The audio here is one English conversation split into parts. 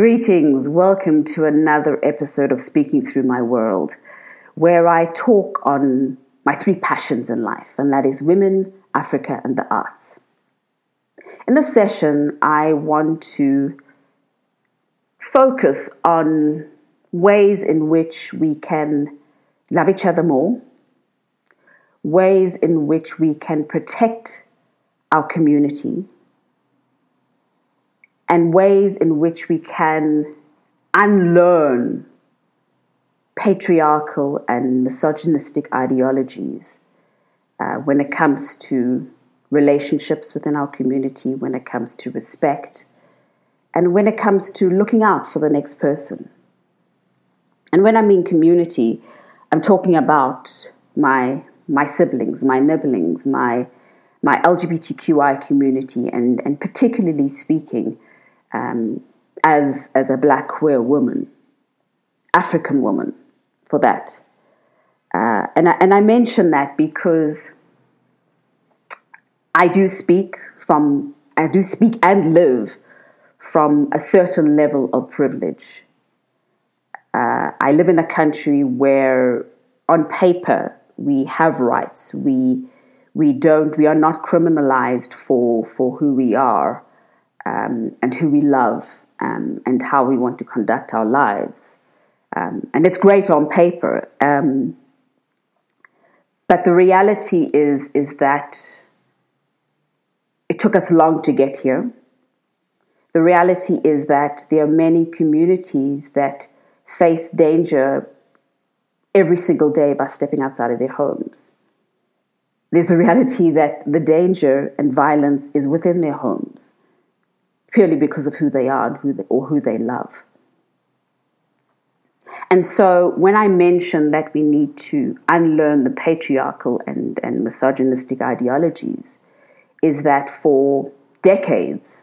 Greetings, welcome to another episode of Speaking Through My World, where I talk on my three passions in life, and that is women, Africa, and the arts. In this session, I want to focus on ways in which we can love each other more, ways in which we can protect our community and ways in which we can unlearn patriarchal and misogynistic ideologies uh, when it comes to relationships within our community, when it comes to respect, and when it comes to looking out for the next person. And when I mean community, I'm talking about my my siblings, my nibblings, my my LGBTQI community, and and particularly speaking, um, as as a black queer woman, African woman, for that. Uh, and I, and I mention that because I do speak from I do speak and live from a certain level of privilege. Uh, I live in a country where, on paper, we have rights. We we don't. We are not criminalized for for who we are um, and who we love um, and how we want to conduct our lives. Um, and it's great on paper. Um, but the reality is, is that it took us long to get here. The reality is that there are many communities that face danger every single day by stepping outside of their homes. There's a reality that the danger and violence is within their homes purely because of who they are and who they, or who they love. And so when I mention that we need to unlearn the patriarchal and, and misogynistic ideologies, is that for decades,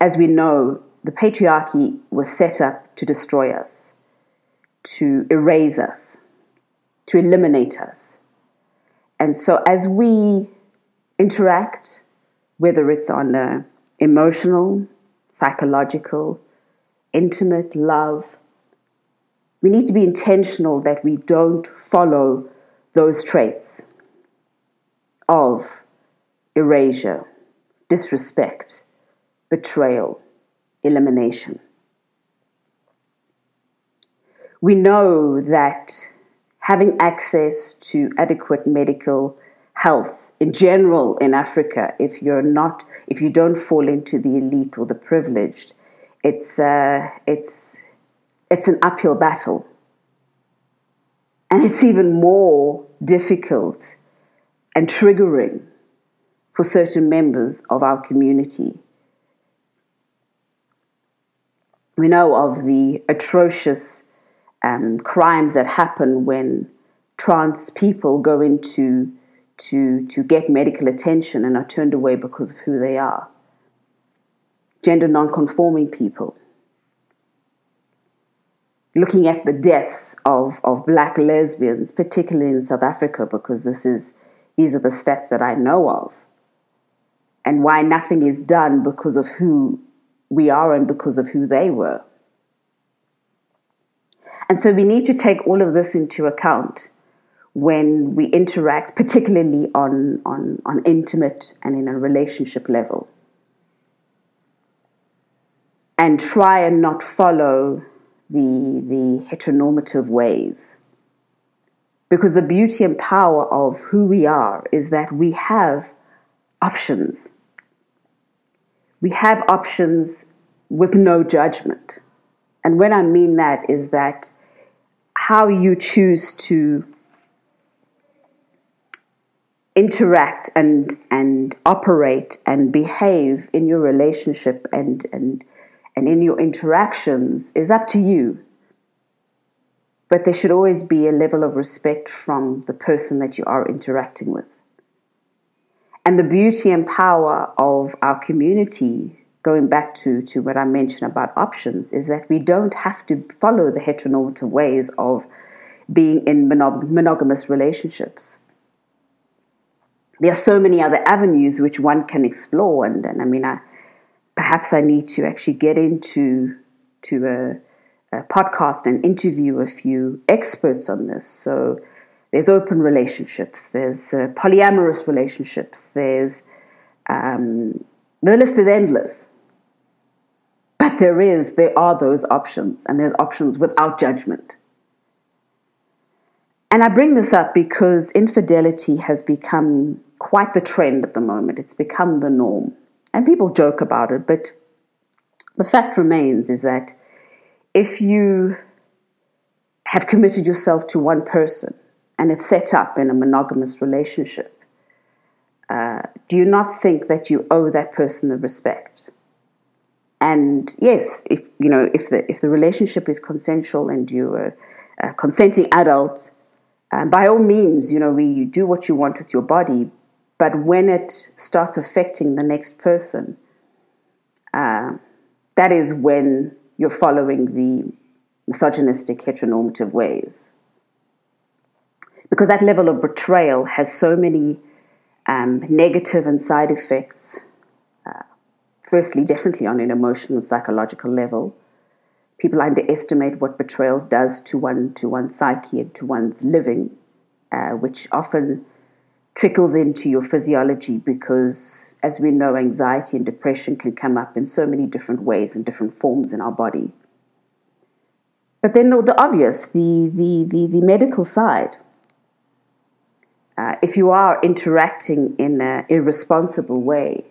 as we know, the patriarchy was set up to destroy us, to erase us, to eliminate us. And so as we interact, whether it's on a emotional, psychological, intimate love. We need to be intentional that we don't follow those traits of erasure, disrespect, betrayal, elimination. We know that having access to adequate medical health in general in Africa, if you're not, if you don't fall into the elite or the privileged, it's uh, it's it's an uphill battle, and it's even more difficult and triggering for certain members of our community. We know of the atrocious um, crimes that happen when trans people go into to, to get medical attention and are turned away because of who they are. Gender non-conforming people. Looking at the deaths of, of black lesbians, particularly in South Africa, because this is these are the stats that I know of. And why nothing is done because of who we are and because of who they were. And so we need to take all of this into account when we interact, particularly on, on, on intimate and in a relationship level. And try and not follow the, the heteronormative ways. Because the beauty and power of who we are is that we have options. We have options with no judgment. And when I mean that, is that how you choose to interact and and operate and behave in your relationship and and and in your interactions is up to you. But there should always be a level of respect from the person that you are interacting with. And the beauty and power of our community going back to, to what i mentioned about options is that we don't have to follow the heteronormative ways of being in monog- monogamous relationships there are so many other avenues which one can explore. And, and I mean, I, perhaps I need to actually get into to a, a podcast and interview a few experts on this. So there's open relationships, there's uh, polyamorous relationships, there's um, the list is endless. But there is, there are those options, and there's options without judgment. And I bring this up because infidelity has become quite the trend at the moment. It's become the norm. And people joke about it, but the fact remains is that if you have committed yourself to one person and it's set up in a monogamous relationship, uh, do you not think that you owe that person the respect? And yes, if you know if the if the relationship is consensual and you're a, a consenting adult, um, by all means, you know we you do what you want with your body, but when it starts affecting the next person, uh, that is when you're following the misogynistic heteronormative ways. Because that level of betrayal has so many um, negative and side effects. Uh, firstly, definitely on an emotional and psychological level. People underestimate what betrayal does to one to one's psyche and to one's living, uh, which often trickles into your physiology because, as we know, anxiety and depression can come up in so many different ways and different forms in our body. But then the obvious, the, the, the, the medical side. Uh, if you are interacting in an irresponsible way,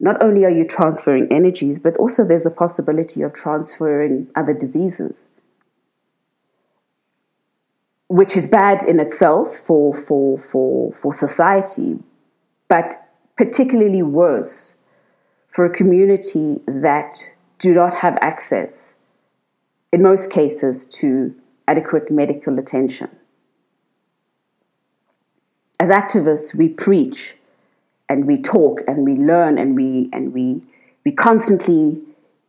not only are you transferring energies, but also there's the possibility of transferring other diseases which is bad in itself for, for, for, for society, but particularly worse for a community that do not have access, in most cases, to adequate medical attention. As activists, we preach and we talk and we learn and we, and we, we constantly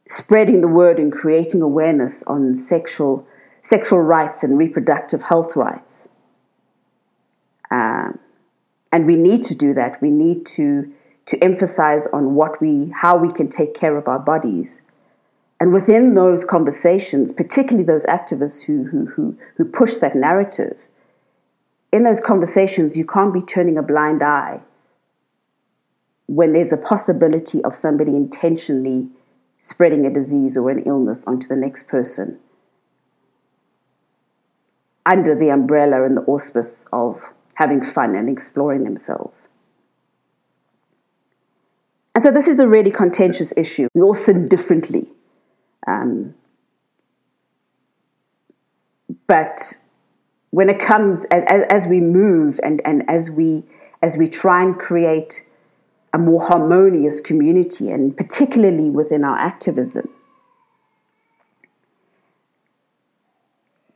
spreading the word and creating awareness on sexual sexual rights and reproductive health rights. Um, and we need to do that. We need to, to emphasize on what we, how we can take care of our bodies. And within those conversations, particularly those activists who, who, who, who push that narrative, in those conversations, you can't be turning a blind eye when there's a possibility of somebody intentionally spreading a disease or an illness onto the next person under the umbrella and the auspice of having fun and exploring themselves. And so this is a really contentious issue. We all sin differently. Um, but when it comes, as, as we move and, and as, we, as we try and create a more harmonious community, and particularly within our activism,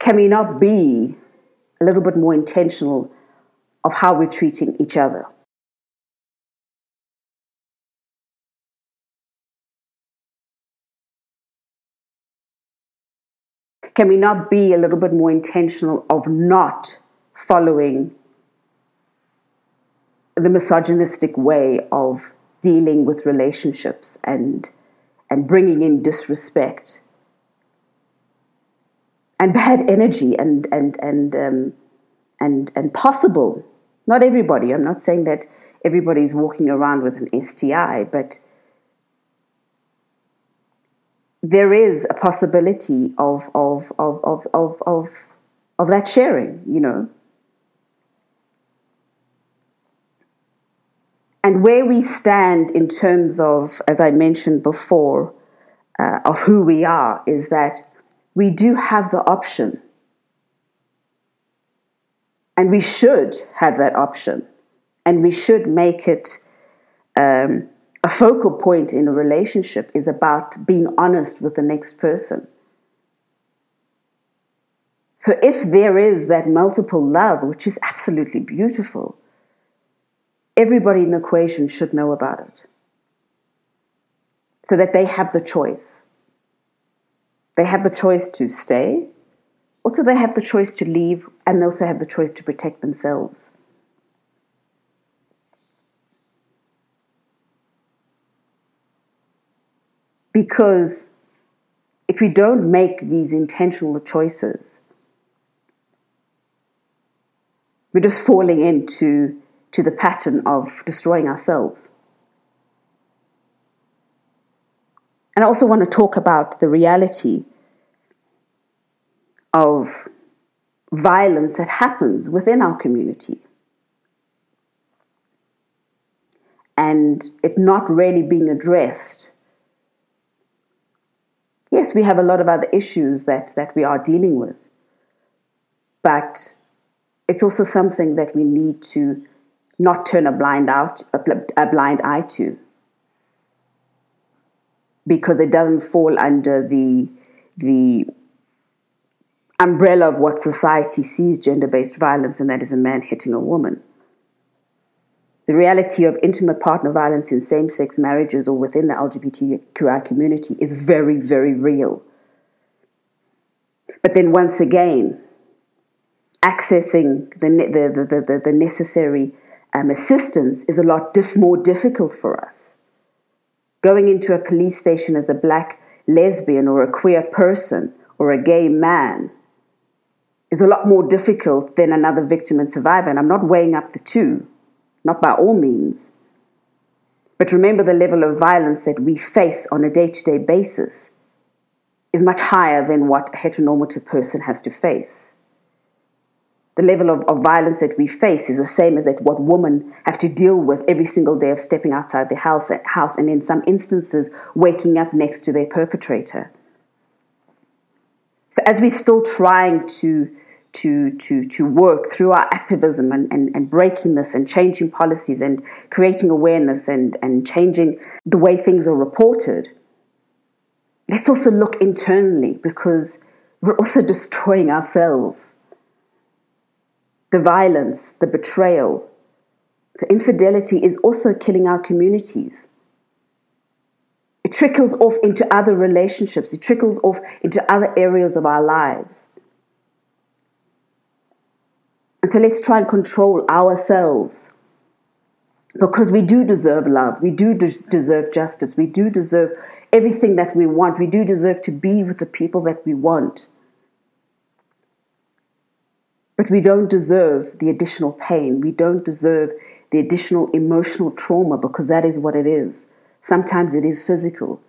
can we not be a little bit more intentional of how we're treating each other? Can we not be a little bit more intentional of not following the misogynistic way of dealing with relationships and, and bringing in disrespect and bad energy and and and um, and and possible. Not everybody. I'm not saying that everybody's walking around with an STI, but there is a possibility of of of of of of, of that sharing. You know. And where we stand in terms of, as I mentioned before, uh, of who we are, is that we do have the option. And we should have that option. And we should make it um, a focal point in a relationship is about being honest with the next person. So if there is that multiple love, which is absolutely beautiful, everybody in the equation should know about it so that they have the choice. They have the choice to stay. Also, they have the choice to leave, and they also have the choice to protect themselves. Because if we don't make these intentional choices, we're just falling into to the pattern of destroying ourselves. And I also want to talk about the reality of violence that happens within our community. And it not really being addressed. Yes, we have a lot of other issues that, that we are dealing with, but it's also something that we need to not turn a blind out a blind eye to because it doesn't fall under the the umbrella of what society sees gender-based violence and that is a man hitting a woman the reality of intimate partner violence in same-sex marriages or within the LGBTQI community is very very real but then once again accessing the, the, the, the, the necessary um, assistance is a lot diff- more difficult for us. Going into a police station as a black lesbian or a queer person or a gay man is a lot more difficult than another victim and survivor. And I'm not weighing up the two, not by all means. But remember the level of violence that we face on a day to day basis is much higher than what a heteronormative person has to face the level of, of violence that we face is the same as that what women have to deal with every single day of stepping outside their house, house and in some instances waking up next to their perpetrator. So as we're still trying to to, to, to work through our activism and, and, and breaking this and changing policies and creating awareness and, and changing the way things are reported, let's also look internally because we're also destroying ourselves the violence, the betrayal, the infidelity is also killing our communities. It trickles off into other relationships, it trickles off into other areas of our lives. And so let's try and control ourselves because we do deserve love, we do des- deserve justice, we do deserve everything that we want, we do deserve to be with the people that we want. But we don't deserve the additional pain. We don't deserve the additional emotional trauma because that is what it is. Sometimes it is physical.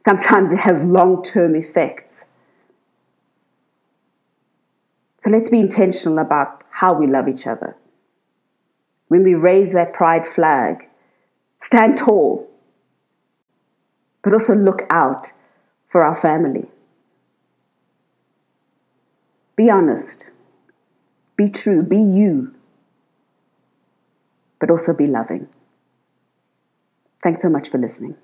Sometimes it has long term effects. So let's be intentional about how we love each other. When we raise that pride flag, stand tall, but also look out for our family. Be honest. Be true. Be you. But also be loving. Thanks so much for listening.